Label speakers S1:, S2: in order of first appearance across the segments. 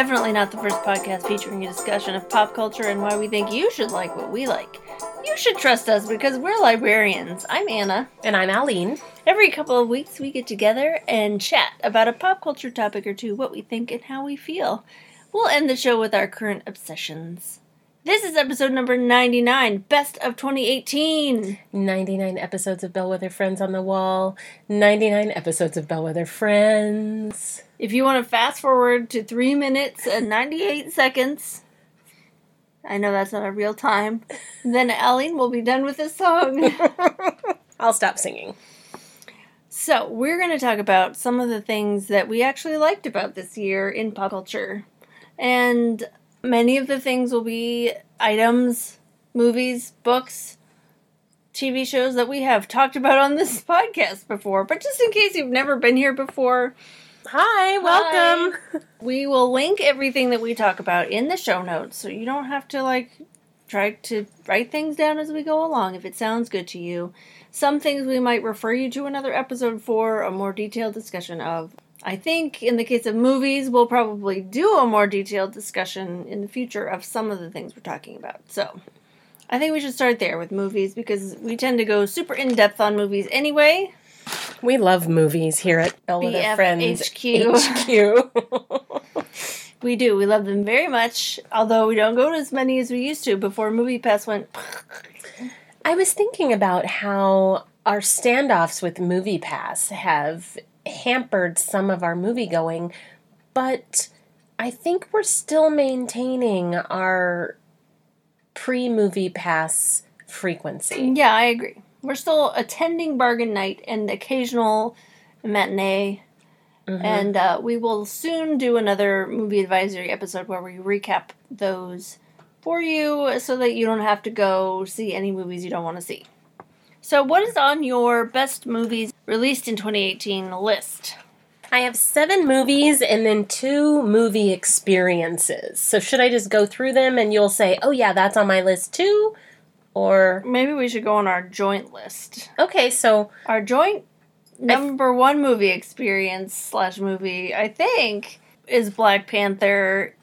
S1: Definitely not the first podcast featuring a discussion of pop culture and why we think you should like what we like. You should trust us because we're librarians. I'm Anna.
S2: And I'm Aline.
S1: Every couple of weeks, we get together and chat about a pop culture topic or two, what we think and how we feel. We'll end the show with our current obsessions. This is episode number 99, Best of 2018.
S2: 99 episodes of Bellwether Friends on the Wall, 99 episodes of Bellwether Friends.
S1: If you want to fast forward to 3 minutes and 98 seconds, I know that's not a real time, then Ellen will be done with this song.
S2: I'll stop singing.
S1: So, we're going to talk about some of the things that we actually liked about this year in pop culture. And many of the things will be items, movies, books, TV shows that we have talked about on this podcast before. But just in case you've never been here before,
S2: Hi, welcome.
S1: we will link everything that we talk about in the show notes so you don't have to like try to write things down as we go along if it sounds good to you. Some things we might refer you to another episode for a more detailed discussion of. I think in the case of movies, we'll probably do a more detailed discussion in the future of some of the things we're talking about. So, I think we should start there with movies because we tend to go super in depth on movies anyway.
S2: We love movies here at
S1: BF
S2: Friends
S1: HQ.
S2: HQ.
S1: We do. We love them very much, although we don't go to as many as we used to before Movie Pass went.
S2: I was thinking about how our standoffs with Movie Pass have hampered some of our movie going, but I think we're still maintaining our pre movie pass frequency.
S1: Yeah, I agree. We're still attending bargain night and occasional matinee, and uh, we will soon do another movie advisory episode where we recap those for you so that you don't have to go see any movies you don't want to see. So, what is on your best movies released in 2018 list?
S2: I have seven movies and then two movie experiences. So should I just go through them and you'll say, oh, yeah, that's on my list too? Or,
S1: Maybe we should go on our joint list.
S2: okay, so
S1: Our joint number one movie experience slash movie, I think, is Black Panther.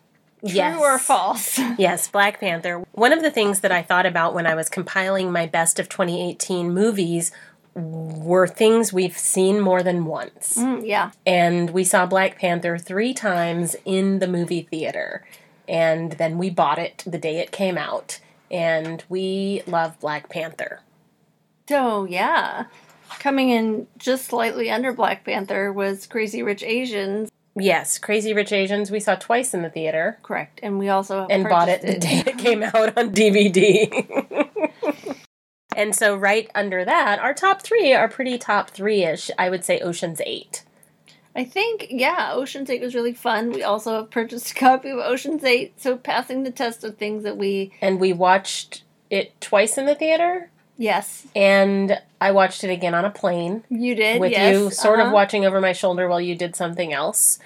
S1: True
S2: yes.
S1: or false?
S2: Yes, Black Panther. One of the things that I thought about when I was compiling my best of 2018 movies were things we've seen more than once.
S1: Mm, yeah.
S2: And we saw Black Panther three times in the movie theater. And then we bought it the day it came out. And we love Black Panther.
S1: Oh, yeah. Coming in just slightly under Black Panther was Crazy Rich Asians.
S2: Yes, Crazy Rich Asians we saw twice in the theater
S1: Correct. And we also
S2: and bought it the day it came out on DVD. and so right under that, our top three are pretty top three ish. I would say Ocean's Eight.
S1: I think, yeah, Ocean's 8 was really fun. We also have purchased a copy of Ocean's 8, so passing the test of things that we,
S2: And we watched it twice in the theater.
S1: Yes,
S2: And I watched it again on a plane
S1: you did.
S2: with
S1: yes,
S2: you sort
S1: uh-huh.
S2: of watching over my shoulder while you did something else.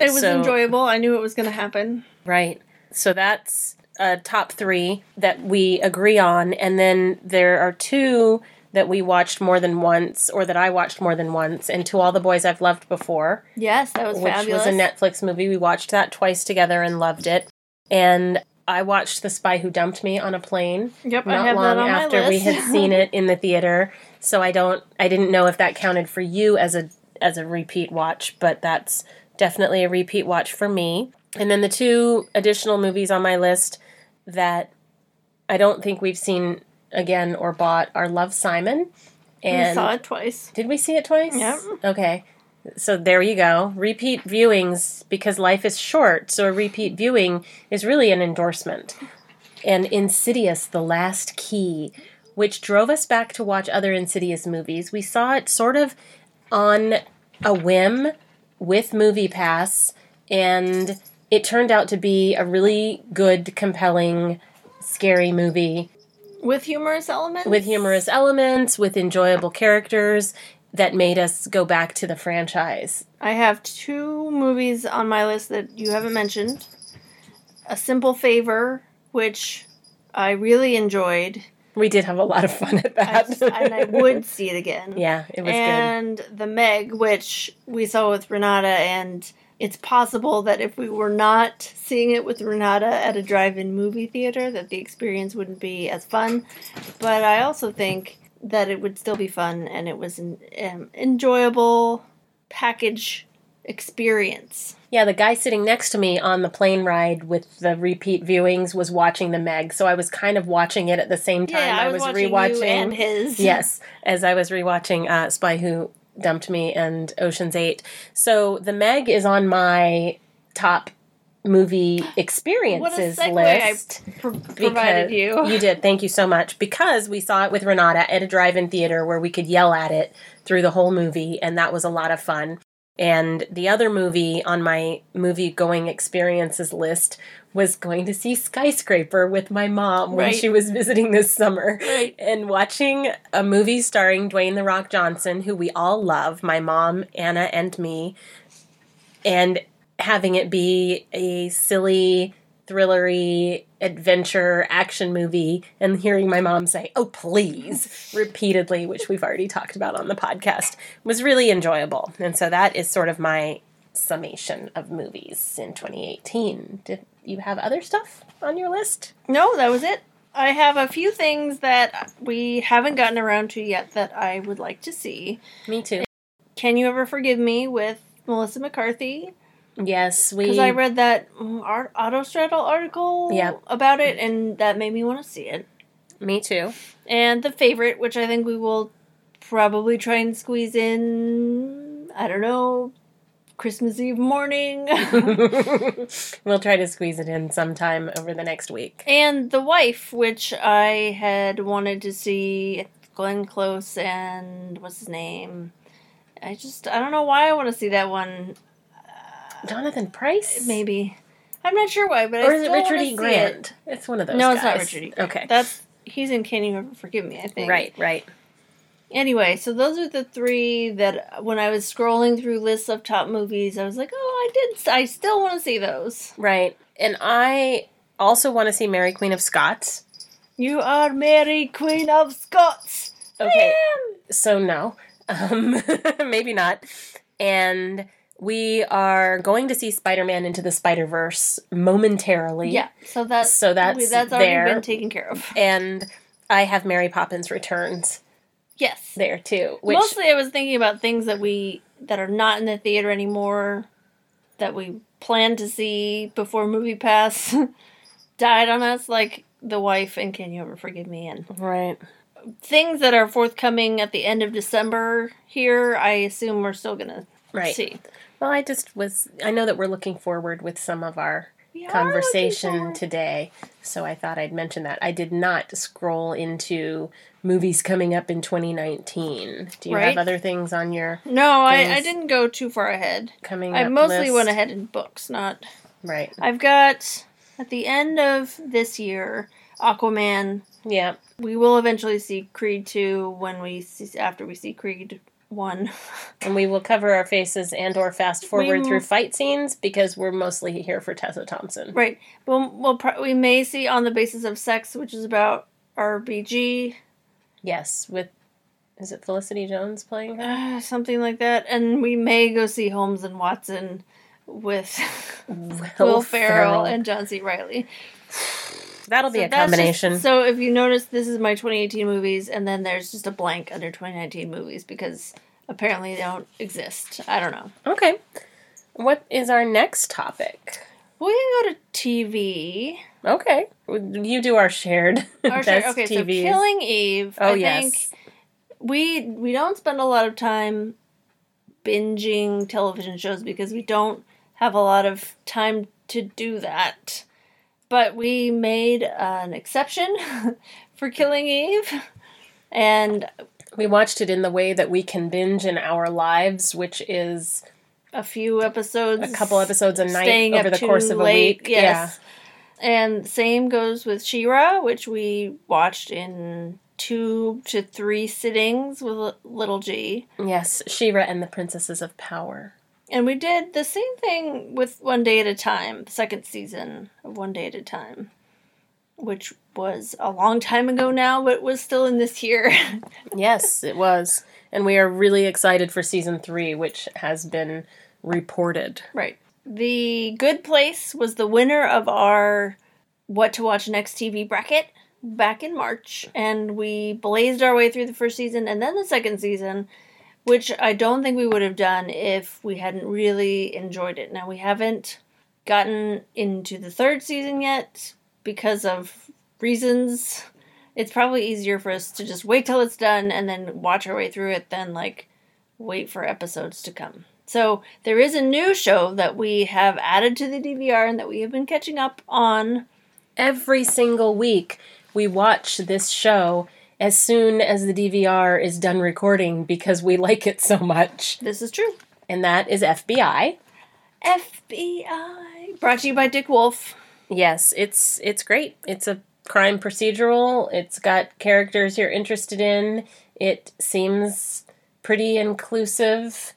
S1: It was
S2: So-
S1: enjoyable. I knew it was going to happen.
S2: Right. So that's a top three that we agree on. And then there are two that we watched more than once, or that I watched more than once, and To All the Boys I've Loved Before,
S1: Yes, that was
S2: which
S1: fabulous.
S2: was a Netflix movie. We watched that twice together and loved it. And I watched The Spy Who Dumped Me on a plane
S1: Yep, I
S2: not long
S1: on my
S2: after we had seen it in the theater. So I don't I didn't know if that counted for you as a as a repeat watch, but that's definitely a repeat watch for me. And then the two additional movies on my list that I don't think we've seen again or bought are Love Simon
S1: we
S2: and
S1: saw it twice.
S2: did we see it twice?
S1: Yep.
S2: Okay. So there you go. Repeat viewings because life is short, so a repeat viewing is really an endorsement. And Insidious The Last Key, which drove us back to watch other Insidious movies. We saw it sort of on a whim with Movie Pass and it turned out to be a really good, compelling, scary movie
S1: With humorous elements?
S2: with humorous elements, with enjoyable characters that made us go back to the franchise.
S1: I have two movies on my list that you haven't mentioned. A Simple Favor, which I really enjoyed.
S2: We did have a lot of fun at
S1: I
S2: that.
S1: just- and I would see it again.
S2: yeah, it was good.
S1: and The Meg, which we saw with Renata and it's possible that if we were not seeing it with Renata at a drive-in movie theater, that the experience wouldn't be as fun. But I also think that it would still be fun and it was an um, enjoyable package experience.
S2: Yeah, the guy sitting next to me on the plane ride with the repeat viewings was watching the Meg, so I was kind of watching it at the same time.
S1: Yeah, I was, watching
S2: rewatching
S1: and his.
S2: Yes, as I was rewatching uh, Spy Who Dumped Me and Ocean's Eight. So the Meg is on my top movie experiences list.
S1: I pro- provided you.
S2: You did. Thank you so much. Because we saw it with Renata at a drive-in theater where we could yell at it through the whole movie, and that was a lot of fun. And the other movie on my movie going experiences list was going to see Skyscraper with my mom when
S1: Right.
S2: she was visiting this summer.
S1: Right.
S2: And watching a movie starring Dwayne The Rock Johnson, who we all love, my mom, Anna, and me, and having it be a silly, thrillery adventure action movie and hearing my mom say, oh, please, repeatedly, which we've already talked about on the podcast, was really enjoyable. And so that is sort of my summation of movies in 2018. Did you have other stuff on your list?
S1: No, that was it. I have a few things that we haven't gotten around to yet that I would like to see.
S2: Me too.
S1: Can You Ever Forgive Me with Melissa McCarthy?
S2: Yes, we.
S1: Because I read that mm, art, Autostraddle article
S2: Yeah.
S1: about it, and that made me want to see it.
S2: Me too.
S1: And The Favorite, which I think we will probably try and squeeze in, I don't know, Christmas Eve morning.
S2: we'll try to squeeze it in sometime over the next week.
S1: and The Wife, which I had wanted to see Glenn Close and what's his name? I just, I don't know why I want to see that one.
S2: Jonathan Pryce?
S1: Maybe. I'm not sure why, but
S2: Or
S1: I
S2: is it Richard E. Grant? It's one of those
S1: No, it's not. Richard E. Grant.
S2: Okay.
S1: That's he's in Can You Ever Forgive Me? I think.
S2: Right, right.
S1: Anyway, so those are the three that when I was scrolling through lists of top movies, I was like, oh, I did. I still want to see those.
S2: Right. And I also want to see Mary Queen of Scots.
S1: You are Mary Queen of Scots.
S2: Okay.
S1: I am.
S2: So no. Um maybe not. And we are going to see Spider-Man into the Spider-Verse momentarily.
S1: Yeah. So that's
S2: So that's
S1: that's already
S2: there.
S1: been taken care of.
S2: And I have Mary Poppins Returns
S1: Yes.
S2: there too, which
S1: Mostly, I was thinking about things that we that are not in the theater anymore, that we plan to see before Movie Pass died on us, like The Wife and Can You Ever Forgive Me, and
S2: right.
S1: things that are forthcoming at the end of December. Here, I assume we're still gonna
S2: Right.
S1: see.
S2: Well, I just was I know that we're looking forward with some of our
S1: We
S2: conversation today, so I thought I'd mention that. I did not scroll into movies coming up in 2019. Do you
S1: Right.
S2: have other things on your
S1: No, I, I didn't go too far ahead.
S2: coming
S1: I mostly
S2: list?
S1: went ahead in books, not.
S2: Right.
S1: I've got at the end of this year, Aquaman.
S2: Yeah.
S1: We will eventually see Creed two when we see after we see Creed one.
S2: And we will cover our faces and or fast forward through fight scenes because we're mostly here for Tessa Thompson.
S1: right. We'll we'll pro- we may see on the basis of sex, which is about RBG,
S2: Yes, with is it Felicity Jones playing her?
S1: uh, something like that, and we may go see Holmes and Watson with Will Ferrell and John C. Reilly.
S2: That'll be
S1: So
S2: a
S1: that's just-
S2: combination.
S1: so if you notice, this is my 2018 movies, and then there's just a blank under 2019 movies because apparently they don't exist. I don't know.
S2: okay. What is our next topic?
S1: We can go to TV.
S2: Okay. You do our shared best
S1: sorry, okay, so Killing Eve.
S2: oh
S1: I
S2: yes.
S1: think we we don't spend a lot of time binging television shows because we don't have a lot of time to do that. But we made an exception for Killing Eve, and
S2: We watched it in the way that we can binge in our lives, which is
S1: a few episodes,
S2: a couple episodes a night over the course of a week.
S1: Yes. And same goes with She-Ra, which we watched in two to three sittings with Little G.
S2: Yes, She-Ra and the Princesses of Power.
S1: And we did the same thing with One Day at a Time, the second season of One Day at a Time, which was a long time ago now, but was still in this year.
S2: Yes, it was. And we are really excited for season three, which has been reported.
S1: right. The Good Place was the winner of our What to Watch Next TV bracket back in March, and we blazed our way through the first season and then the second season, which I don't think we would have done if we hadn't really enjoyed it. Now, we haven't gotten into the third season yet because of reasons. It's probably easier for us to just wait till it's done and then watch our way through it than like wait for episodes to come. So there is a new show that we have added to the DVR and that we have been catching up on.
S2: Every single week, we watch this show as soon as the DVR is done recording because we like it so much.
S1: This is true.
S2: And that is FBI.
S1: FBI. Brought to you by Dick Wolf.
S2: Yes, it's it's great. It's a crime procedural. It's got characters you're interested in. It seems pretty inclusive.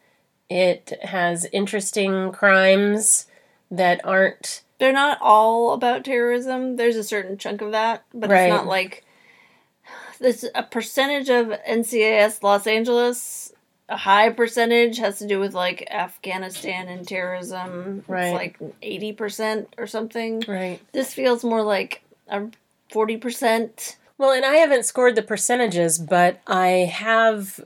S2: It has interesting crimes that aren't
S1: They're not all about terrorism. There's a certain chunk of that, but
S2: Right.
S1: it's not like there's a percentage of NCIS Los Angeles. A high percentage has to do with like Afghanistan and terrorism.
S2: Right.
S1: It's like eighty percent or something.
S2: right.
S1: This feels more like a forty percent.
S2: Well, and I haven't scored the percentages, but I have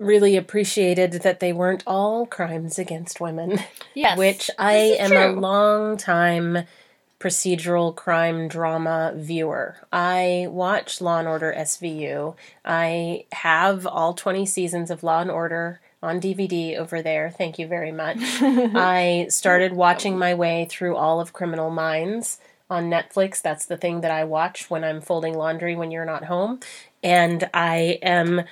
S2: really appreciated that they weren't all crimes against women.
S1: Yes,
S2: which I
S1: this
S2: am
S1: is
S2: a long time procedural crime drama viewer. I watch Law and Order SVU. I have all 20 seasons of Law and Order on DVD over there. Thank you very much. I started watching my way through all of Criminal Minds on Netflix. That's the thing that I watch when I'm folding laundry when you're not home. And I am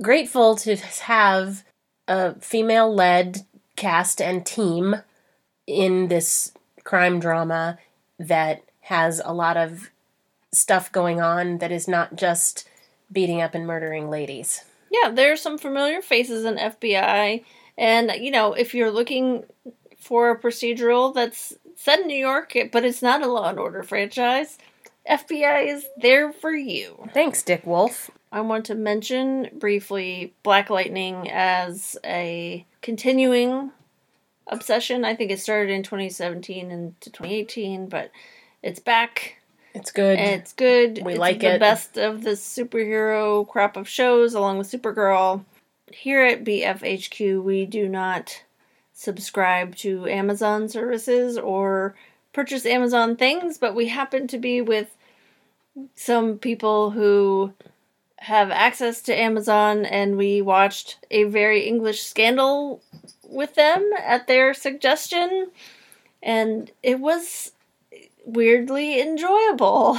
S2: grateful to have a female led cast and team in this crime drama that has a lot of stuff going on that is not just beating up and murdering ladies.
S1: Yeah, there are some familiar faces in FBI, and you know, if you're looking for a procedural that's set in New York, but it's not a Law and Order franchise, FBI is there for you.
S2: Thanks, Dick Wolf.
S1: I want to mention briefly Black Lightning as a continuing obsession. I think it started in 2017 and to 2018, but it's back.
S2: It's good.
S1: And it's good.
S2: We
S1: it's
S2: like
S1: the
S2: it.
S1: best of the superhero crop of shows, along with Supergirl. Here at BFHQ, we do not subscribe to Amazon services or purchase Amazon things, but we happen to be with some people who have access to Amazon, and we watched a very English scandal with them at their suggestion, and it was weirdly enjoyable.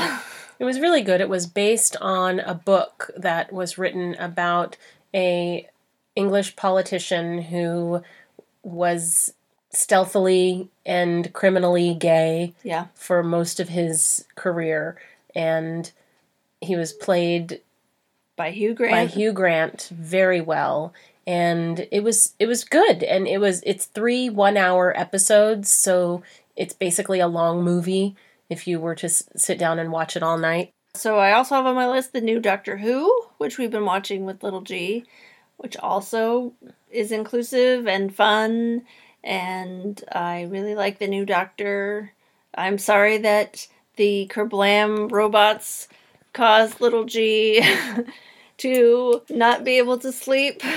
S2: It was really good. It was based on a book that was written about a English politician who was stealthily and criminally gay
S1: yeah.
S2: for most of his career and he was played
S1: By Hugh
S2: by
S1: Grant.
S2: Hugh Grant very well and it was it was good and it was it's 3 1 hour episodes so it's basically a long movie if you were to s- sit down and watch it all night
S1: So I also have on my list the new Doctor Who, which we've been watching with little G, which also is inclusive and fun, and I really like the new Doctor. I'm sorry that the Kerblam robots caused little G to not be able to sleep.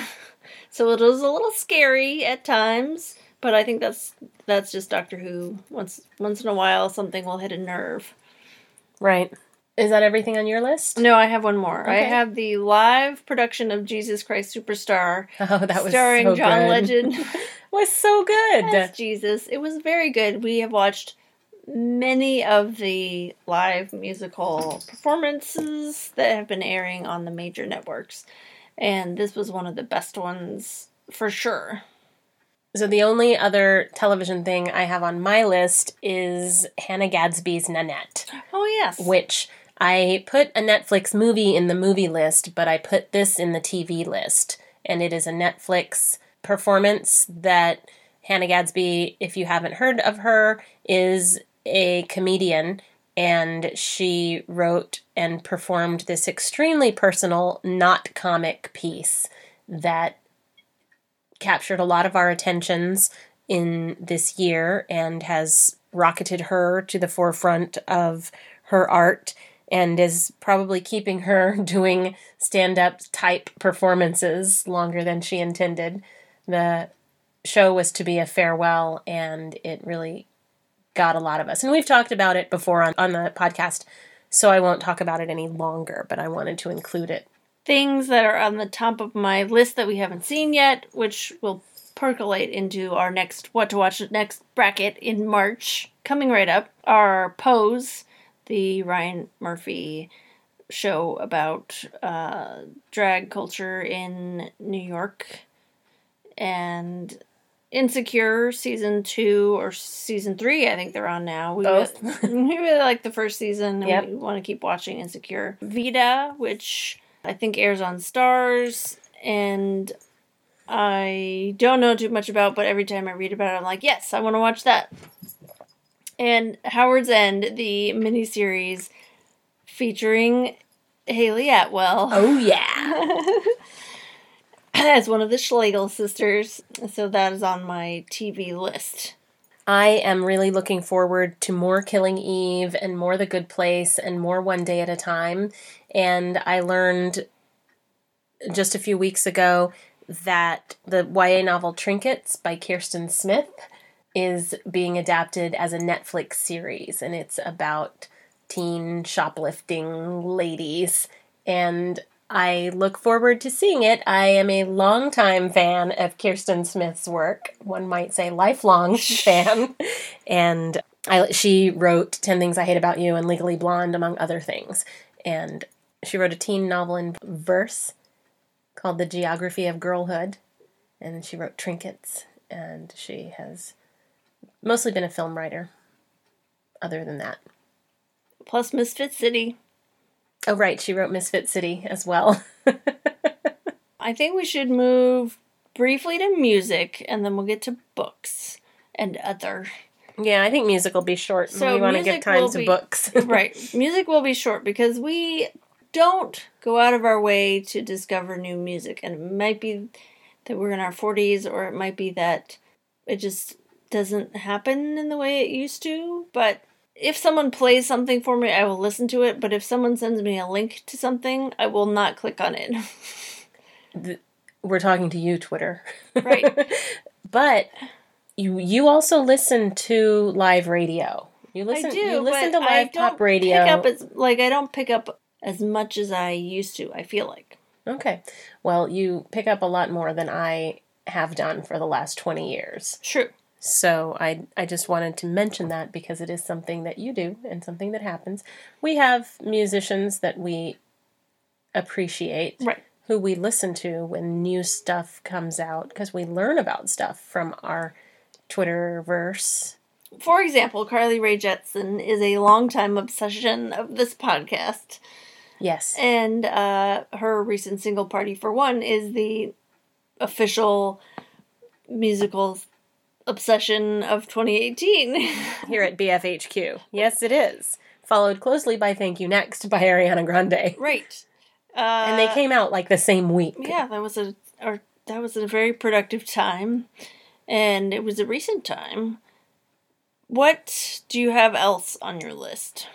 S1: So it was a little scary at times, but I think that's that's just Doctor Who. Once once in a while something will hit a nerve.
S2: right is that everything on your list
S1: No, I have one more. I have the live production of Jesus Christ Superstar,
S2: oh that was
S1: starring
S2: so
S1: John. Legend
S2: was so good
S1: as Jesus. It was very good. We have watched many of the live musical performances that have been airing on the major networks, and this was one of the best ones for sure.
S2: So the only other television thing I have on my list is Hannah Gadsby's Nanette,
S1: Oh yes,
S2: which I put a Netflix movie in the movie list, but I put this in the TV list. And it is a Netflix performance that Hannah Gadsby, if you haven't heard of her, is a comedian and she wrote and performed this extremely personal, not comic piece that captured a lot of our attentions in this year and has rocketed her to the forefront of her art and is probably keeping her doing stand up type performances longer than she intended. The show was to be a farewell, and it really got a lot of us. And we've talked about it before on, on the podcast, so I won't talk about it any longer, but I wanted to include it.
S1: Things that are on the top of my list that we haven't seen yet, which will percolate into our next what to watch next bracket in March, coming right up, are Pose, the Ryan Murphy show about uh, drag culture in New York, and Insecure season two or season three, I think they're on now. We
S2: Both.
S1: Really, we really like the first season, and
S2: Yep.
S1: we want to keep watching Insecure. Vida, which I think airs on Starz, and I don't know too much about, but every time I read about it, I'm like, yes, I want to watch that. And Howard's End, the miniseries featuring Hayley Atwell
S2: Oh, yeah.
S1: as one of the Schlegel sisters. So that is on my TV list.
S2: I am really looking forward to more Killing Eve and more The Good Place and more One Day at a Time. And I learned just a few weeks ago that the YA novel Trinkets by Kirsten Smith is being adapted as a Netflix series, and it's about teen shoplifting ladies. And I look forward to seeing it. I am a longtime fan of Kirsten Smith's work, one might say lifelong fan. And I, she wrote 10 Things I Hate About You and Legally Blonde, among other things. And she wrote a teen novel in verse called The Geography of Girlhood. And she wrote Trinkets. And she has mostly been a film writer, other than that.
S1: Plus Misfit City.
S2: Oh, right. She wrote Misfit City as well.
S1: I think we should move briefly to music and then we'll get to books and other.
S2: yeah, I think music will be short.
S1: So
S2: we want to give time to
S1: be-
S2: books.
S1: right. Music will be short because we don't go out of our way to discover new music. And it might be that we're in our 40s or it might be that it just doesn't happen in the way it used to. But if someone plays something for me, I will listen to it. But if someone sends me a link to something, I will not click on it.
S2: We're talking to you, Twitter.
S1: right.
S2: But you you also listen to live radio. You listen
S1: I do.
S2: you listen to live
S1: don't
S2: pop radio.
S1: Pick up as, like I don't pick up as much as I used to. I feel like.
S2: okay. Well, you pick up a lot more than I have done for the last 20 years.
S1: True.
S2: So I I just wanted to mention that because it is something that you do and something that happens. We have musicians that we appreciate
S1: Right.
S2: who we listen to when new stuff comes out because we learn about stuff from our Twitterverse.
S1: For example, Carly Rae Jepsen is a longtime obsession of this podcast,
S2: Yes.
S1: and uh, her recent single "Party for One" is the official musical obsession of 2018.
S2: Here at BFHQ. Yes, it is. Followed closely by Thank You Next by Ariana Grande.
S1: right. Uh,
S2: And they came out like the same week.
S1: Yeah, that was a or that was a very productive time, and it was a recent time. What do you have else on your list?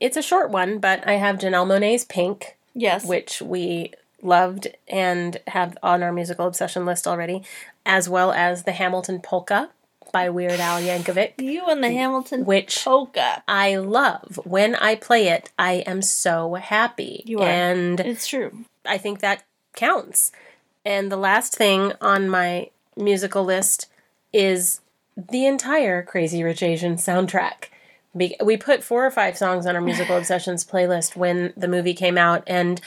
S2: It's a short one, but I have Janelle Monáe's Pink,
S1: Yes,
S2: which we loved and have on our musical obsession list already, as well as the Hamilton Polka by Weird Al Yankovic,
S1: you and the Hamilton
S2: which
S1: polka.
S2: I love. When I play it, I am so happy.
S1: You are.
S2: And
S1: It's true.
S2: I think that counts. And the last thing on my musical list is the entire Crazy Rich Asian soundtrack. Be- We put four or five songs on our musical obsessions playlist when the movie came out, and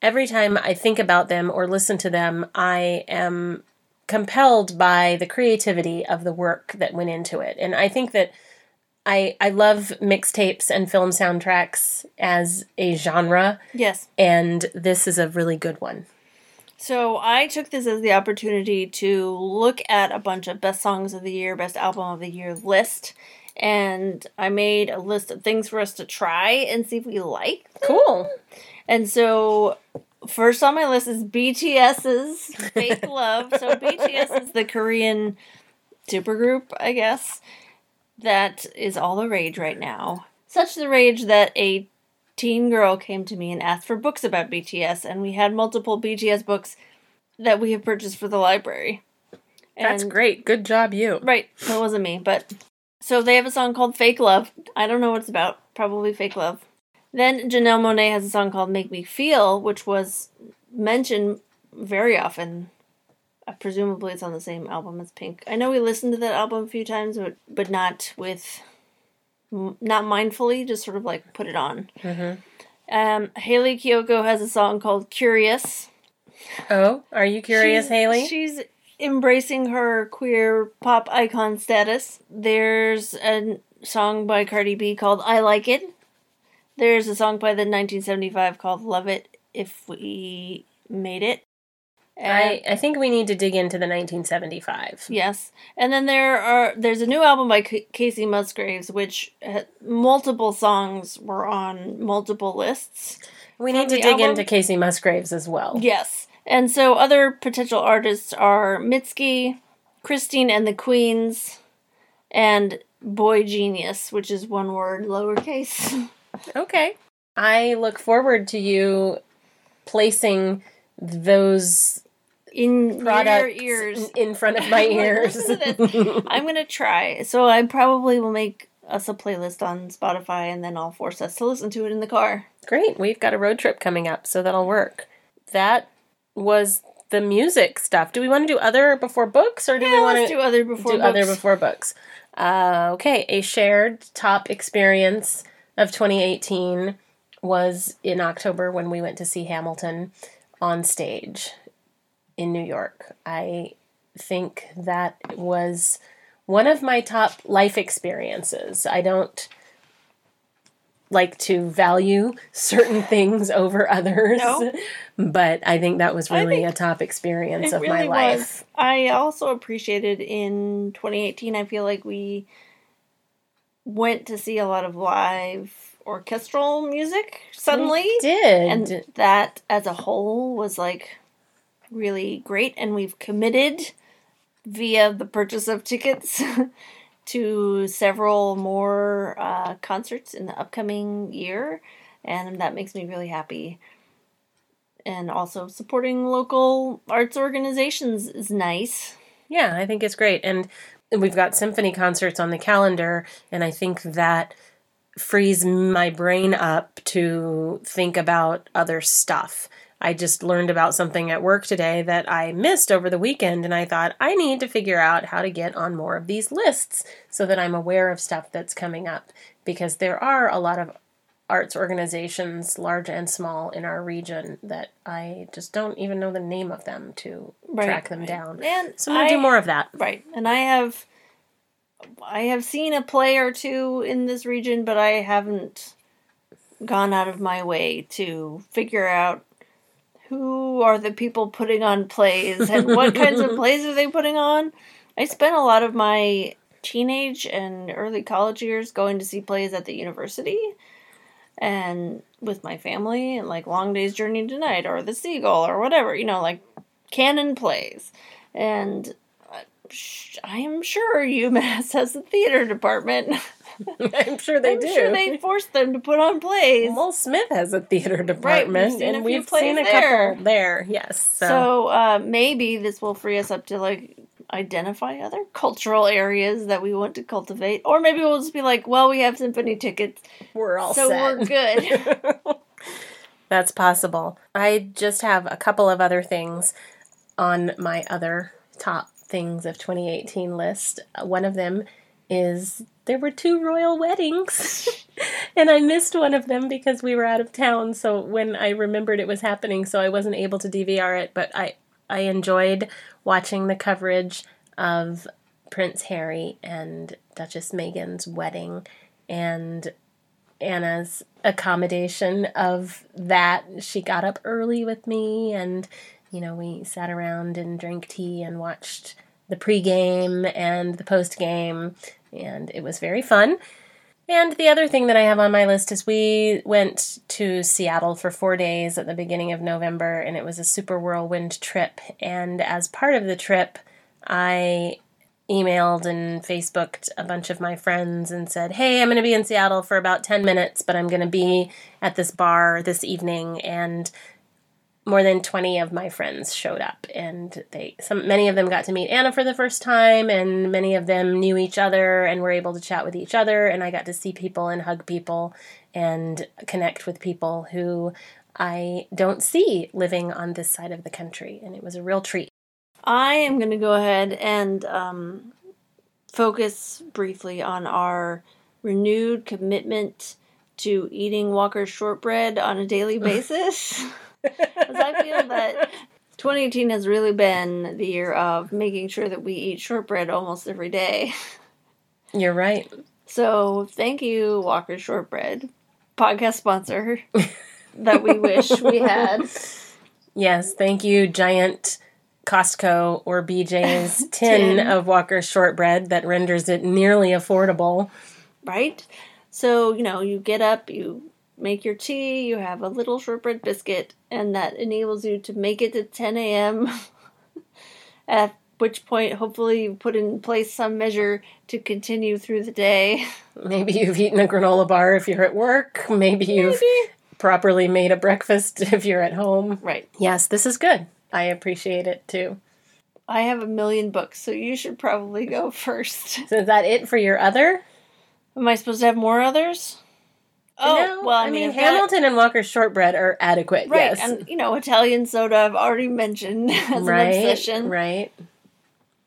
S2: every time I think about them or listen to them, I am compelled by the creativity of the work that went into it. And I think that I I love mixtapes and film soundtracks as a genre,
S1: Yes.
S2: and this is a really good one.
S1: So I took this as the opportunity to look at a bunch of best songs of the year, best album of the year list, and I made a list of things for us to try and see if we like.
S2: Cool.
S1: And so first on my list is BTS's Fake Love. So BTS is the Korean supergroup, I guess, that is all the rage right now. Such the rage that a teen girl came to me and asked for books about BTS, and we had multiple BTS books that we have purchased for the library.
S2: That's
S1: And-
S2: great. Good job, you.
S1: Right, that wasn't me, but so they have a song called Fake Love. I don't know what it's about. Probably fake love. Then Janelle Monáe has a song called Make Me Feel, which was mentioned very often. Uh, presumably, it's on the same album as Pink. I know we listened to that album a few times, but but not with, m- not mindfully. Just sort of like put it on.
S2: Mhm.
S1: Um, Hayley Kiyoko has a song called Curious.
S2: Oh, are you curious,
S1: She's-
S2: Hayley?
S1: She's embracing her queer pop icon status. There's a song by Cardi B called I Like It. There's a song by the 1975 called Love It If We Made It. And-
S2: I, I think we need to dig into the 1975.
S1: Yes, and then there are there's a new album by Ca- Kacey Musgraves, which uh, multiple songs were on multiple lists.
S2: We need to dig
S1: album?
S2: into Kacey Musgraves as well.
S1: Yes. And so other potential artists are Mitski, Christine and the Queens, and Boy Genius, which is one word lowercase.
S2: Okay. I look forward to you placing those
S1: In your ears.
S2: in front of my ears.
S1: Listen to this. I'm gonna try. So I probably will make us a playlist on Spotify and then I'll force us to listen to it in the car.
S2: Great. We've got a road trip coming up, so that'll work. That was the music stuff. Do we want to do other before books or do we want to
S1: do other before
S2: do
S1: books.
S2: other before books? Uh, okay, a shared top experience of 2018 was in October when we went to see Hamilton on stage in New York. I think that was one of my top life experiences. I don't like to value certain things over others,
S1: No.
S2: but I think that was really a top experience of my life.
S1: was. I also appreciated in 2018. I feel like we went to see a lot of live orchestral music suddenly,
S2: We did.
S1: and that as a whole was like really great. And we've committed via the purchase of tickets to several more uh, concerts in the upcoming year, and that makes me really happy and also supporting local arts organizations is nice.
S2: Yeah, I think it's great. And we've got symphony concerts on the calendar, and I think that frees my brain up to think about other stuff. I just learned about something at work today that I missed over the weekend, and I thought I need to figure out how to get on more of these lists so that I'm aware of stuff that's coming up because there are a lot of arts organizations, large and small, in our region that I just don't even know the name of them to track them down.
S1: And
S2: So I'm gonna do more of that.
S1: Right. And I have I have seen a play or two in this region, but I haven't gone out of my way to figure out who are the people putting on plays and what kinds of plays are they putting on. I spent a lot of my teenage and early college years going to see plays at the university and with my family and like Long Day's Journey Into Night or The Seagull or whatever, you know, like canon plays. And I am sure UMass has a theater department.
S2: I'm sure they do.
S1: I'm
S2: do.
S1: sure they forced them to put on plays.
S2: Well, Smith has a theater department,
S1: seen a
S2: and we've seen a
S1: there.
S2: couple there. Yes, so,
S1: so uh, maybe this will free us up to like identify other cultural areas that we want to cultivate, or maybe we'll just be like, well, we have symphony tickets,
S2: we're all
S1: so
S2: set.
S1: we're good.
S2: That's possible. I just have a couple of other things on my other top things of 2018 list. One of them is there were two royal weddings, and I missed one of them because we were out of town. So when I remembered it was happening, so I wasn't able to DVR it, but I I enjoyed watching the coverage of Prince Harry and Duchess Meghan's wedding and Anna's accommodation of that. She got up early with me, and you know, we sat around and drank tea and watched the pregame and the postgame, and it was very fun. And the other thing that I have on my list is we went to Seattle for four days at the beginning of November, and it was a super whirlwind trip. And as part of the trip, I emailed and Facebooked a bunch of my friends and said, Hey, I'm going to be in Seattle for about 10 minutes, but I'm going to be at this bar this evening. And more than 20 of my friends showed up and they some many of them got to meet Anna for the first time and many of them knew each other and were able to chat with each other and I got to see people and hug people and connect with people who I don't see living on this side of the country and it was a real treat.
S1: I am going to go ahead and um, focus briefly on our renewed commitment to eating Walker's shortbread on a daily basis. Because I feel that 2018 has really been the year of making sure that we eat shortbread almost every day.
S2: You're right.
S1: So thank you, Walker Shortbread, podcast sponsor that we wish we had.
S2: Yes, thank you, giant Costco or BJ's tin,
S1: Tin.
S2: of Walker shortbread that renders it nearly affordable.
S1: right? So, you know, you get up, you make your tea, you have a little shortbread biscuit, and that enables you to make it to 10 a.m. At which point, hopefully, you put in place some measure to continue through the day.
S2: Maybe you've eaten a granola bar if you're at work. Maybe you've properly made a breakfast if you're at home.
S1: Right.
S2: Yes, this is good. I appreciate it too.
S1: I have a million books, so you should probably go first.
S2: So is that it for your other?
S1: Am I supposed to have more others? Oh,
S2: No,
S1: well,
S2: I, mean,
S1: I've got-
S2: Hamilton and Walker's shortbread are adequate.
S1: Right,
S2: yes.
S1: and you know, Italian soda I've already mentioned as
S2: right,
S1: an obsession.
S2: Right.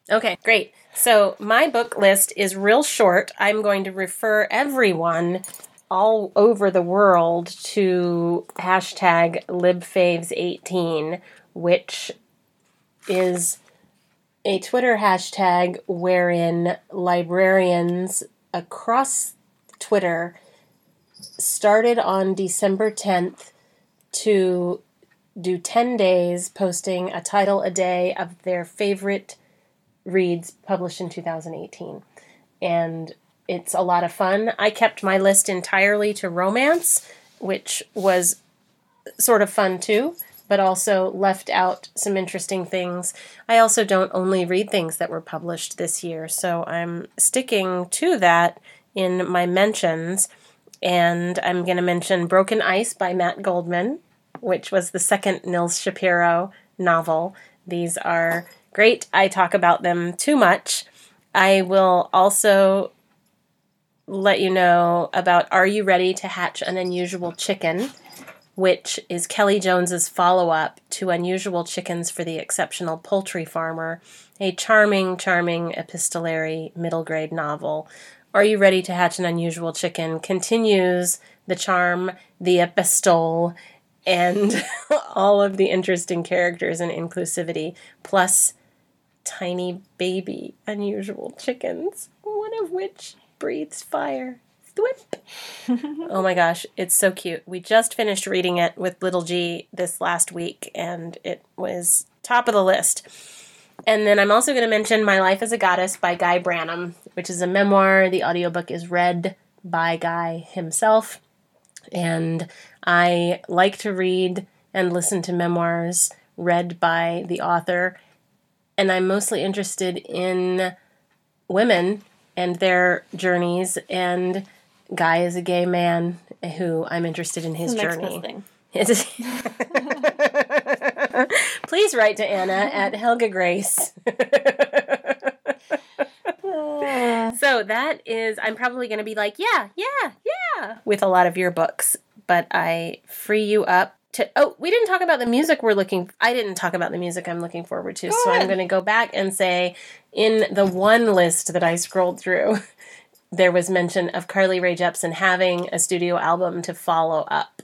S2: Okay, great. So my book list is real short. I'm going to refer everyone all over the world to hashtag libfaves18, which is a Twitter hashtag wherein librarians across Twitter started on December 10th to do 10 days posting a title a day of their favorite reads published in 2018. And it's a lot of fun. I kept my list entirely to romance, which was sort of fun too, but also left out some interesting things. I also don't only read things that were published this year, so I'm sticking to that in my mentions. And I'm going to mention Broken Ice by Matt Goldman, which was the second Nils Shapiro novel. These are great. I talk about them too much. I will also let you know about Are You Ready to Hatch an Unusual Chicken, which is Kelly Jones's follow-up to Unusual Chickens for the Exceptional Poultry Farmer, a charming, charming epistolary middle grade novel. Are You Ready to Hatch an Unusual Chicken continues the charm, the epistole, and all of the interesting characters and inclusivity, plus tiny baby unusual chickens, one of which breathes fire. Thwip. oh my gosh, it's so cute. We just finished reading it with little G this last week, and it was top of the list. And then I'm also going to mention My Life as a Goddess by Guy Branum, which is a memoir. The audiobook is read by Guy himself. And I like to read and listen to memoirs read by the author. And I'm mostly interested in women and their journeys. And Guy is a gay man who I'm interested in his journey.
S1: best thing.
S2: Please write to Anna at Helga Grace. Ah. so that is, I'm probably going to be like, yeah, yeah, yeah, with a lot of your books. But I free you up to. Oh, we didn't talk about the music we're looking. I didn't talk about the music I'm looking forward to. so I'm going to go back and say, in the one list that I scrolled through, there was mention of Carly Rae Jepsen having a studio album to follow up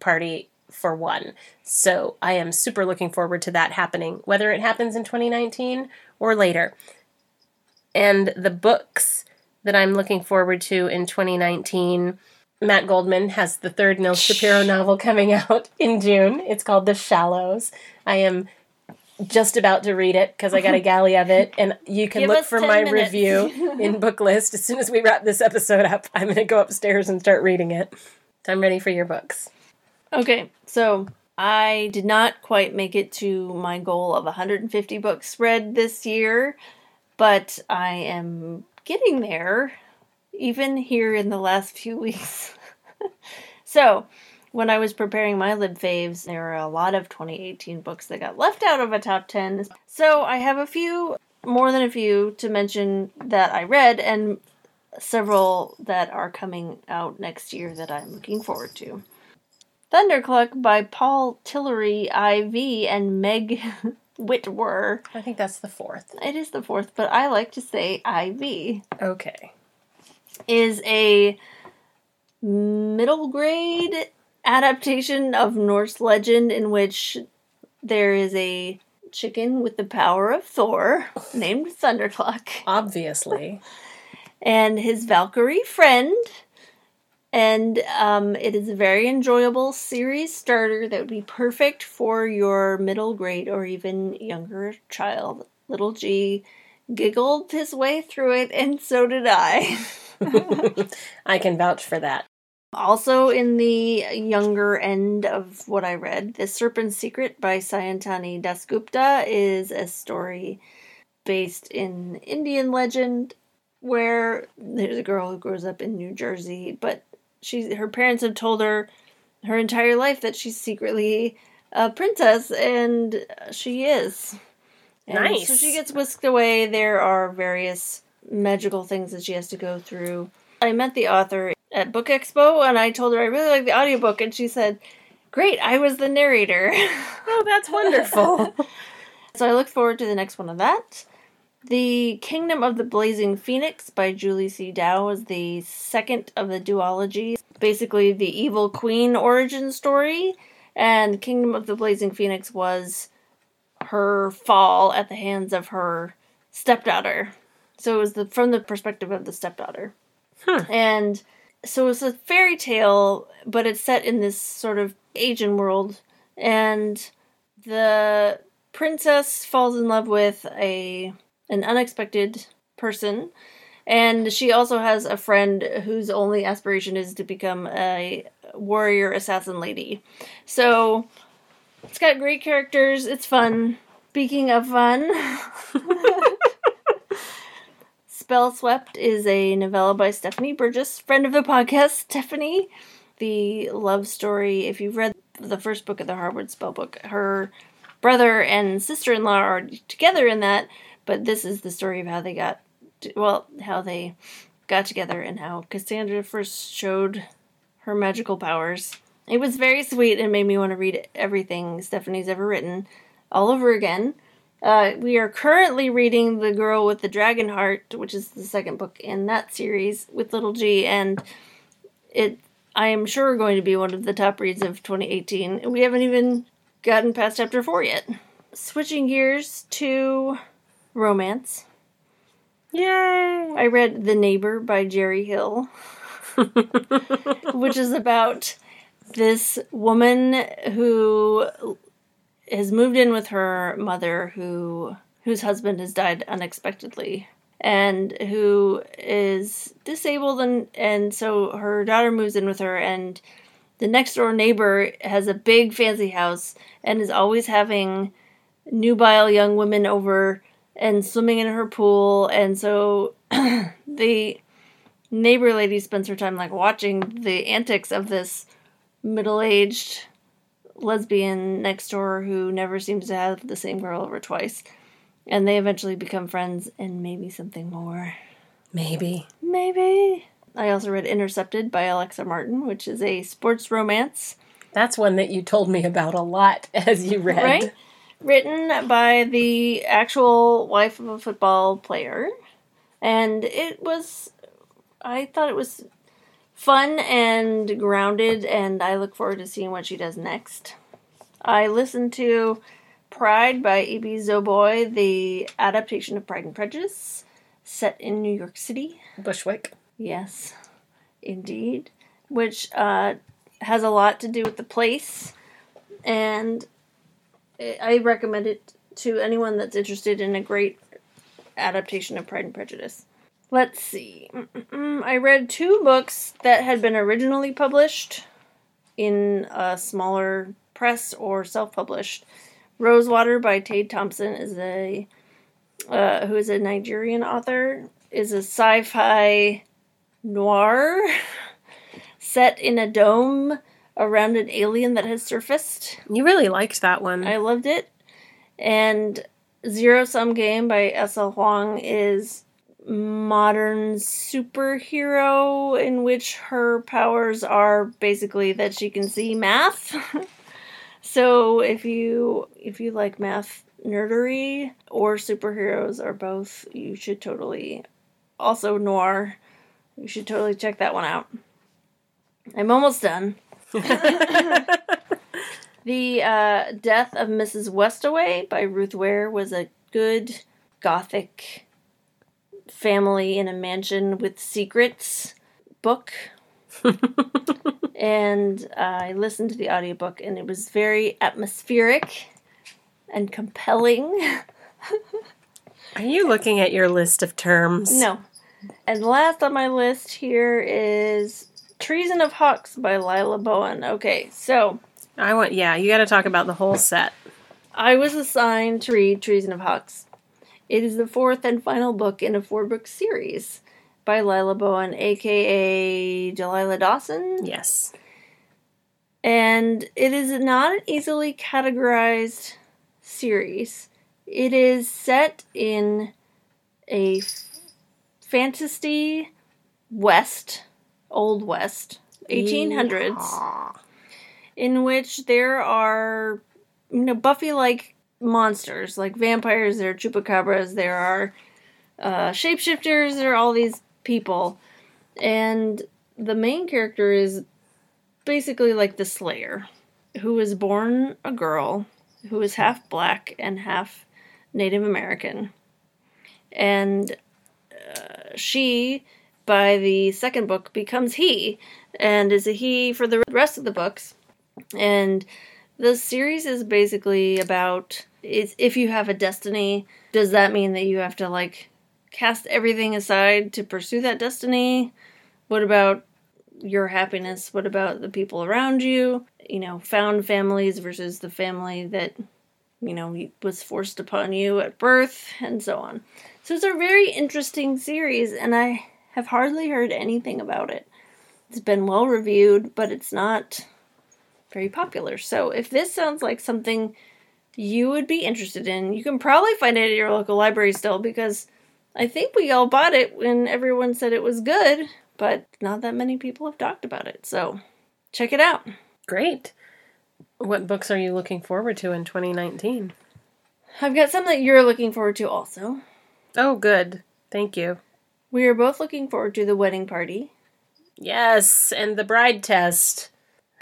S2: Party for One. So I am super looking forward to that happening, whether it happens in 2019 or later. And the books that I'm looking forward to in 2019, Matt Goldman has the third Nils Shapiro novel coming out in June. It's called The Shallows. I am just about to read it because I got a galley of it, and you can
S1: Give
S2: look for my
S1: minutes.
S2: review in book list as soon as we wrap this episode up. I'm going to go upstairs and start reading it. So I'm ready for your books.
S1: Okay, so I did not quite make it to my goal of 150 books read this year. but I am getting there, even here in the last few weeks. so, when I was preparing my lib faves, there were a lot of 2018 books that got left out of a top 10. So, I have a few, more than a few, to mention that I read, and several that are coming out next year that I'm looking forward to. Thundercluck by Paul Tillery IV and Meg Wittwer.
S2: I think that's the fourth.
S1: It is the fourth, but I like to say IV.
S2: Okay.
S1: Is a middle grade adaptation of Norse legend in which there is a chicken with the power of Thor named Thundercluck.
S2: Obviously.
S1: and his Valkyrie friend. And um, it is a very enjoyable series starter that would be perfect for your middle grade or even younger child. Little G giggled his way through it, and so did I.
S2: I can vouch for that.
S1: Also, in the younger end of what I read, The Serpent's Secret by Sayantani Dasgupta is a story based in Indian legend where there's a girl who grows up in New Jersey, but she's her parents have told her her entire life that she's secretly a princess, and she is. And
S2: Nice.
S1: So she gets whisked away. There are various magical things that she has to go through. I met the author at Book Expo, and I told her I really like the audiobook, and she said, "Great, I was the narrator."
S2: Oh, that's wonderful.
S1: So I look forward to the next one of that. The Kingdom of the Blazing Phoenix by Julie C. Dao is the second of the duology. Basically, the Evil Queen origin story, and Kingdom of the Blazing Phoenix was her fall at the hands of her stepdaughter. So it was the from the perspective of the stepdaughter. And so it's a fairy tale, but it's set in this sort of Asian world. And the princess falls in love with a an unexpected person. And she also has a friend whose only aspiration is to become a warrior assassin lady. So it's got great characters. It's fun. Speaking of fun spell swept is a novella by stephanie burgis friend of the podcast stephanie. The love story if you've read the first book of the Harwood spell book her brother and sister-in-law are together in that but this is the story of how they got well how they got together and how cassandra first showed her magical powers. It was very sweet and made me want to read everything stephanie's ever written all over again. Uh, we are currently reading the girl with the dragon heart which is the second book in that series with little g and it i am sure going to be one of the top reads of 2018 we haven't even gotten past chapter 4 yet. Switching gears to romance
S2: Yay!
S1: I read The Neighbor by Gerri Hill, which is about this woman who has moved in with her mother who whose husband has died unexpectedly and who is disabled and and so her daughter moves in with her and the next door neighbor has a big fancy house and is always having nubile young women over and swimming in her pool and so the neighbor lady spends her time like watching the antics of this middle-aged lesbian next door who never seems to have the same girl over twice and they eventually become friends and maybe something more
S2: Maybe.
S1: maybe i also read intercepted by alexa martin which is a sports romance
S2: That's one that you told me about a lot as you read.
S1: right? Written by the actual wife of a football player. And it was, I thought it was fun and grounded, and I look forward to seeing what she does next. I listened to Pride by Ibi Zoboi, the adaptation of Pride and Prejudice, set in New York City.
S2: Bushwick.
S1: Yes, indeed. Which uh, has a lot to do with the place, and I recommend it to anyone that's interested in a great adaptation of Pride and Prejudice. Let's see. Mm-mm-mm. I read two books that had been originally published in a smaller press or self published. Rosewater by Tade Thompson is a uh, who is a Nigerian author, is a sci fi noir set in a dome around an alien that has surfaced.
S2: You really liked that one.
S1: I loved it. And Zero Sum Game by S.L. Huang is modern superhero in which her powers are basically that she can see math. so if you if you like math nerdery or superheroes or both, you should totally also noir. You should totally check that one out. I'm almost done. the uh, Death of Mrs. Westaway by Ruth Ware was a good gothic family in a mansion with secrets book. and uh, I listened to the audiobook and it was very atmospheric and compelling.
S2: Are you looking at your list of terms?
S1: No. And last on my list here is Treason of Hawks by Lila Bowen. Okay, so
S2: I want, yeah, you got to talk about the whole set.
S1: I was assigned to read Treason of Hawks. It is the fourth and final book in a four book series by Lila Bowen, aka Delilah Dawson.
S2: Yes.
S1: And it is not an easily categorized series. It is set in a fantasy west, old west, 1800s,
S2: Yeehaw.
S1: in which there are, you know, Buffy like monsters, like vampires, there are chupacabras, there are uh, shapeshifters, there are all these people. And the main character is basically like the Slayer, who was born a girl who is half black and half Native American. And uh, she, by the second book, becomes he and is a he for the rest of the books. And the series is basically about if you have a destiny, does that mean that you have to like cast everything aside to pursue that destiny? What about your happiness? What about the people around you? You know, found families versus the family that, you know, was forced upon you at birth and so on. So it's a very interesting series, and I have hardly heard anything about it. It's been well reviewed, but it's not very popular. So if this sounds like something you would be interested in, you can probably find it at your local library still because I think we all bought it when everyone said it was good, but not that many people have talked about it. So check it out.
S2: Great. What books are you looking forward to in 2019?
S1: I've got some that you're looking forward to also.
S2: Oh, good. Thank you.
S1: We are both looking forward to The Wedding Party
S2: Yes, and the bride test.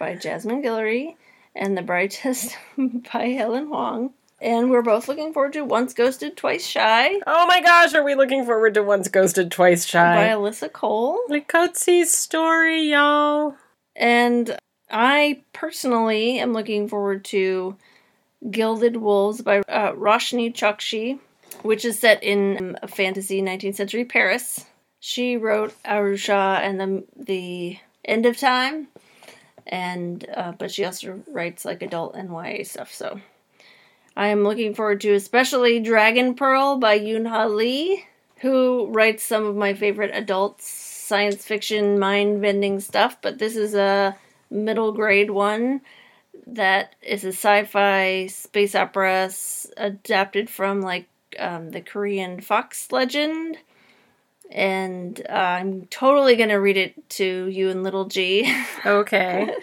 S1: by Jasmine Guillory and The Bride Test by Helen Hoang. And we're both looking forward to Once Ghosted, Twice Shy
S2: Oh my gosh, are we looking forward to Once Ghosted, Twice Shy?
S1: by
S2: Shy?
S1: Alyssa Cole.
S2: Likotsi's story, y'all.
S1: And I personally am looking forward to Gilded Wolves by uh, Roshani Chokshi, which is set in a fantasy 19th century Paris. She wrote Aru Shah and the the End of Time, and uh, but she also writes like adult and YA stuff. So I am looking forward to especially Dragon Pearl by Yoon Ha Lee, who writes some of my favorite adult science fiction mind bending stuff. But this is a middle grade one that is a sci-fi space opera adapted from like um, the Korean Fox legend. And uh, I'm totally gonna read it to you and Little G.
S2: Okay.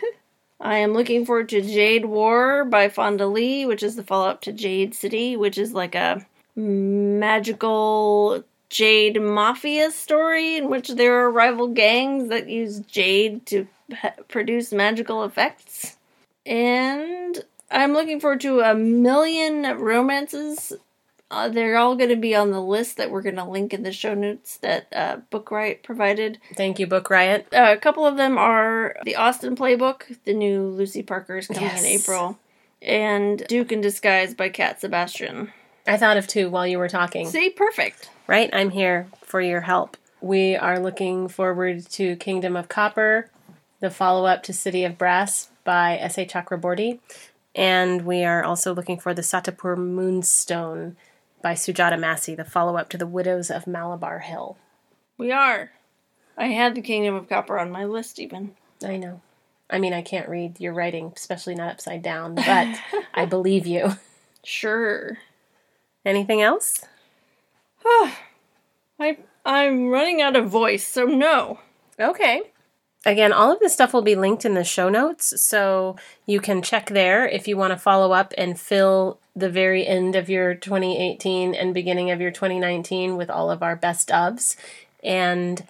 S1: I am looking forward to Jade War by Fonda Lee, which is the follow up to Jade City, which is like a magical Jade Mafia story in which there are rival gangs that use Jade to produce magical effects. And I'm looking forward to a million romances. Uh, they're all going to be on the list that we're going to link in the show notes that uh, Book Riot provided.
S2: Thank you, Book Riot.
S1: Uh, a couple of them are the Austen Playbook, the new Lucy Parker is coming
S2: Yes.
S1: in April, and Duke in Disguise by Cat Sebastian.
S2: I thought of two while you were talking.
S1: See, perfect.
S2: Right? I'm here for your help. We are looking forward to Kingdom of Copper, the follow up to City of Brass by S.A. Chakraborty. And we are also looking for the Satapur Moonstone by Sujata Massey, the follow up to The Widows of Malabar Hill.
S1: We are. I had the Kingdom of Copper on my list even.
S2: I know. I mean, I can't read your writing, especially not upside down, but I believe you.
S1: Sure.
S2: Anything else?
S1: I I'm running out of voice, so no.
S2: Okay. Again, all of this stuff will be linked in the show notes, so you can check there if you want to follow up and fill the very end of your 2018 and beginning of your 2019 with all of our best ofs. And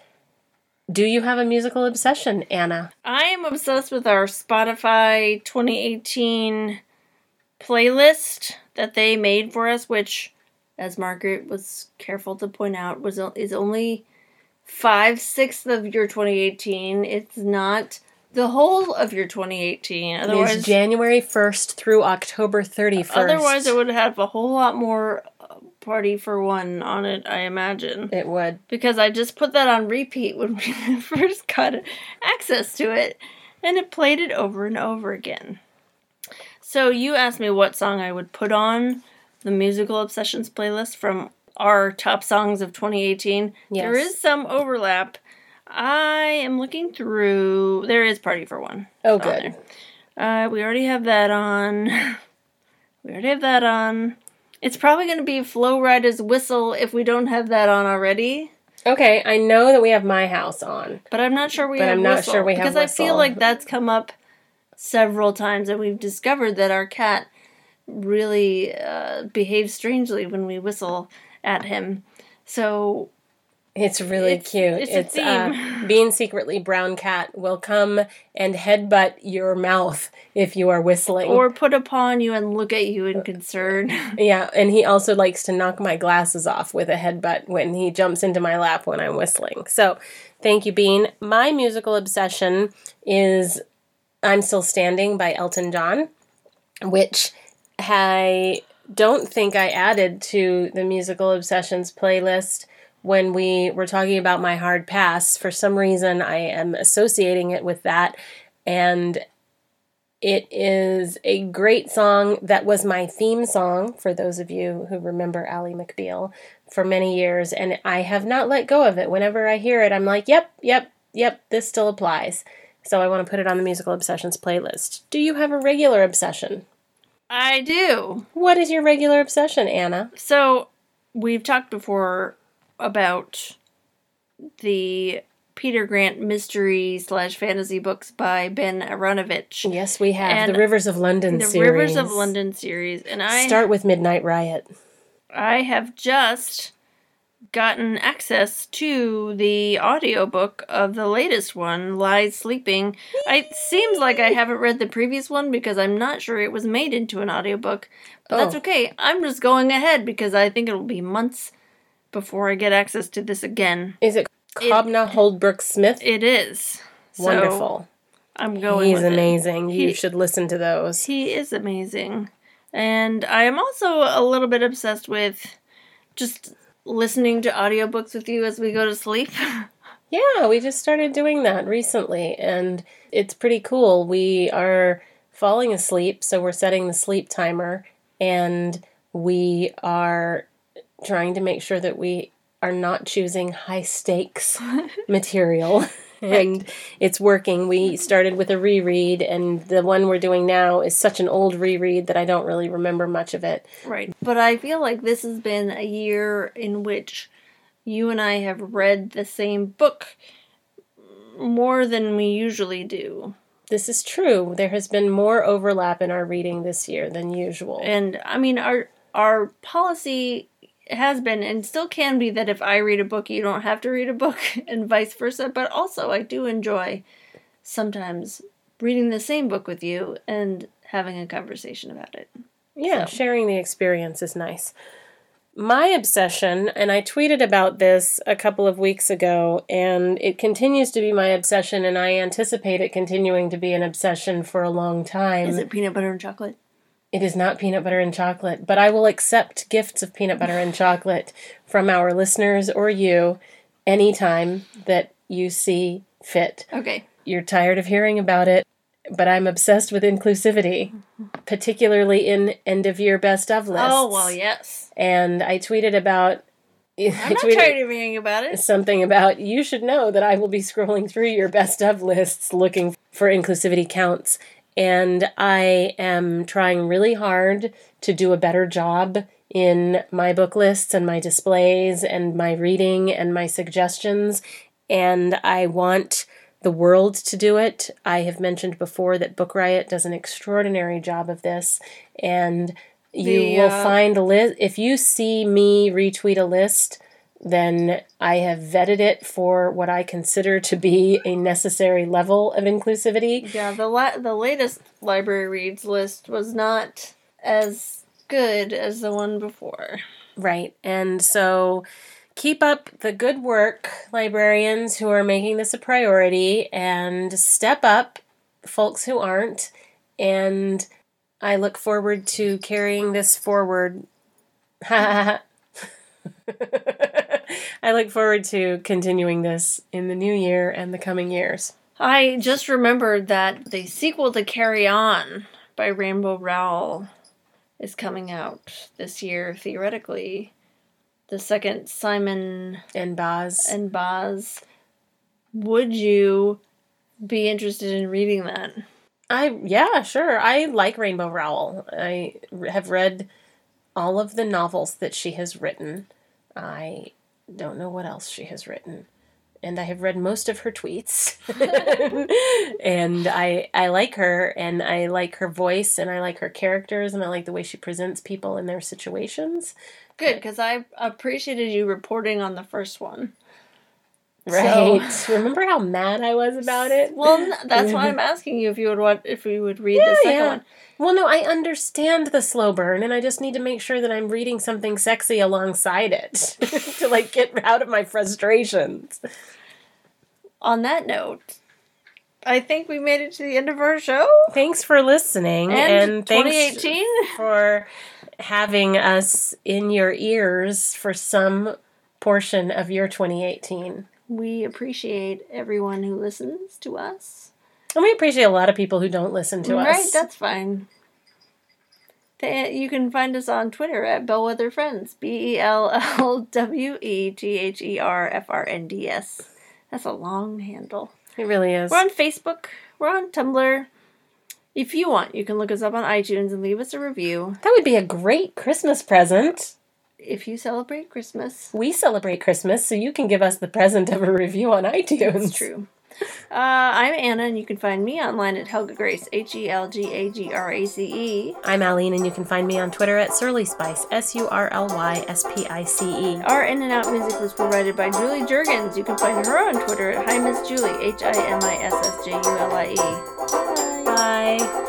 S2: do you have a musical obsession, Anna?
S1: I am obsessed with our Spotify 2018 playlist that they made for us, which, as Margaret was careful to point out, was is only five sixths of your 2018. It's not the whole of your 2018.
S2: It is
S1: Otherwise,
S2: January 1st through October 31st.
S1: otherwise it would have a whole lot more uh, party for one on it. I imagine.
S2: It would.
S1: because I just put that on repeat when we first got access to it, and it played it over and over again. So you asked me what song I would put on the musical obsessions playlist from our top songs of 2018. There
S2: Yes.
S1: is some overlap. I am looking through. There is Party for One.
S2: Oh, good.
S1: Uh, we already have that on. We already have that on. It's probably going to be Flo Rida's Whistle if we don't have that on already.
S2: Okay, I know that we have My House on.
S1: But I'm not sure we
S2: But
S1: have
S2: I'm not
S1: whistle,
S2: sure we have
S1: because I feel like that's come up several times, and we've discovered that our cat really uh, behaves strangely when we whistle at him. So
S2: It's really
S1: It's-
S2: cute.
S1: it's
S2: It's, uh, being secretly brown cat will come and headbutt your mouth if you are whistling.
S1: or put upon you and look at you in concern.
S2: yeah, and he also likes to knock my glasses off with a headbutt when he jumps into my lap when I'm whistling. So, thank you, Bean. My musical obsession is "I'm Still Standing" by Elton John, which I don't think I added to the musical obsessions playlist when we were talking about my hard pass. For some reason, I am associating it with that, and it is a great song that was my theme song for those of you who remember Ally McBeal for many years, and I have not let go of it. Whenever I hear it, I'm like, yep, yep, yep, this still applies. So I want to put it on the musical obsessions playlist. Do you have a regular obsession?
S1: I do.
S2: What is your regular obsession, Anna?
S1: So we've talked before about the Peter Grant mystery slash fantasy books by Ben Aaronovitch.
S2: Yes, we have
S1: And
S2: the Rivers of London series.
S1: the
S2: series.
S1: Rivers of London series, and I
S2: Start with Midnight Riot.
S1: I have just gotten access to the audiobook of the latest one, Lies Sleeping. It seems like I haven't read the previous one because I'm not sure it was made into an audiobook. But that's
S2: Oh.
S1: okay. I'm just going ahead because I think it'll be months before I get access to this again.
S2: Is it Kobna Holdbrook Smith?
S1: It is. So
S2: Wonderful.
S1: I'm going
S2: He's amazing. You should listen to those.
S1: He is amazing. And I am also a little bit obsessed with just listening to audiobooks with you as we go to sleep.
S2: Yeah, we just started doing that recently, and it's pretty cool. We are falling asleep, so we're setting the sleep timer, and we are trying to make sure that we are not choosing high stakes material. And it's working. We started with a reread, and the one we're doing now is such an old reread that I don't really remember much of it.
S1: right. But I feel like this has been a year in which you and I have read the same book more than we usually do.
S2: This is true. There has been more overlap in our reading this year than usual.
S1: And I mean our our policy has been and still can be that if I read a book you don't have to read a book and vice versa, but also I do enjoy sometimes reading the same book with you and having a conversation about it.
S2: Yeah,
S1: So-
S2: sharing the experience is nice. My obsession, and I tweeted about this a couple of weeks ago, and it continues to be my obsession, and I anticipate it continuing to be an obsession for a long time.
S1: Is it peanut butter and chocolate?
S2: It is not peanut butter and chocolate, but I will accept gifts of peanut butter and chocolate from our listeners or you anytime that you see fit.
S1: Okay.
S2: You're tired of hearing about it, but I'm obsessed with inclusivity. particularly in end of year best of lists.
S1: Oh well, yes.
S2: And I tweeted about.
S1: I'm not tired of hearing about it.
S2: something about you should know that I will be scrolling through your best of lists looking for inclusivity counts. And I am trying really hard to do a better job in my book lists and my displays and my reading and my suggestions. And I want the world to do it. I have mentioned before that Book Riot does an extraordinary job of this. And you
S1: The,
S2: will
S1: uh,
S2: find a list. If you see me retweet a list, then I have vetted it for what I consider to be a necessary level of inclusivity.
S1: Yeah, the la- the latest library reads list was not as good as the one before.
S2: Right. And so keep up the good work, librarians who are making this a priority, and step up, folks who aren't. And I look forward to carrying this forward. I look forward to continuing this in the new year and the coming years.
S1: I just remembered that the sequel to Carry On by Rainbow Rowell is coming out this year, theoretically. The second Simon
S2: And Baz.
S1: and Baz. Would you be interested in reading that?
S2: I yeah, sure. I like Rainbow Rowell. I have read all of the novels that she has written. I don't know what else she has written. And I have read most of her tweets. and I I like her and I like her voice and I like her characters and I like the way she presents people in their situations.
S1: Good, because I appreciated you reporting on the first one.
S2: Right. Remember how mad I was about it?
S1: Well, that's why I'm asking you if you would want if you would read the second
S2: yeah.
S1: one.
S2: Well, no, I understand the slow burn, and I just need to make sure that I'm reading something sexy alongside it to like get out of my frustrations.
S1: On that note, I think we made it to the end of our show.
S2: Thanks for listening,
S1: And,
S2: and, thanks
S1: 2018.
S2: for having us in your ears for some portion of your 2018.
S1: We appreciate everyone who listens to us.
S2: And we appreciate a lot of people who don't listen to
S1: right,
S2: us.
S1: that's fine. You can find us on Twitter at Bellwether Friends. B E L L W E G H E R F R N D S. That's a long handle.
S2: it really is.
S1: We're on Facebook. We're on Tumblr. If you want, you can look us up on iTunes and leave us a review.
S2: That would be a great Christmas present.
S1: If you celebrate Christmas,
S2: We celebrate Christmas, so you can give us the present of a review on iTunes.
S1: it's true. Uh, I'm Anna, and you can find me online at Helga Grace, H E L G A G R A C E.
S2: I'm Aline, and you can find me on Twitter at Surly Spice, S U R L Y S P I C E.
S1: Our in and out music was provided by Julie Jurgens. You can find her on Twitter at Hi Miss Julie, H I M I S S J U L I E. Bye.
S2: Bye.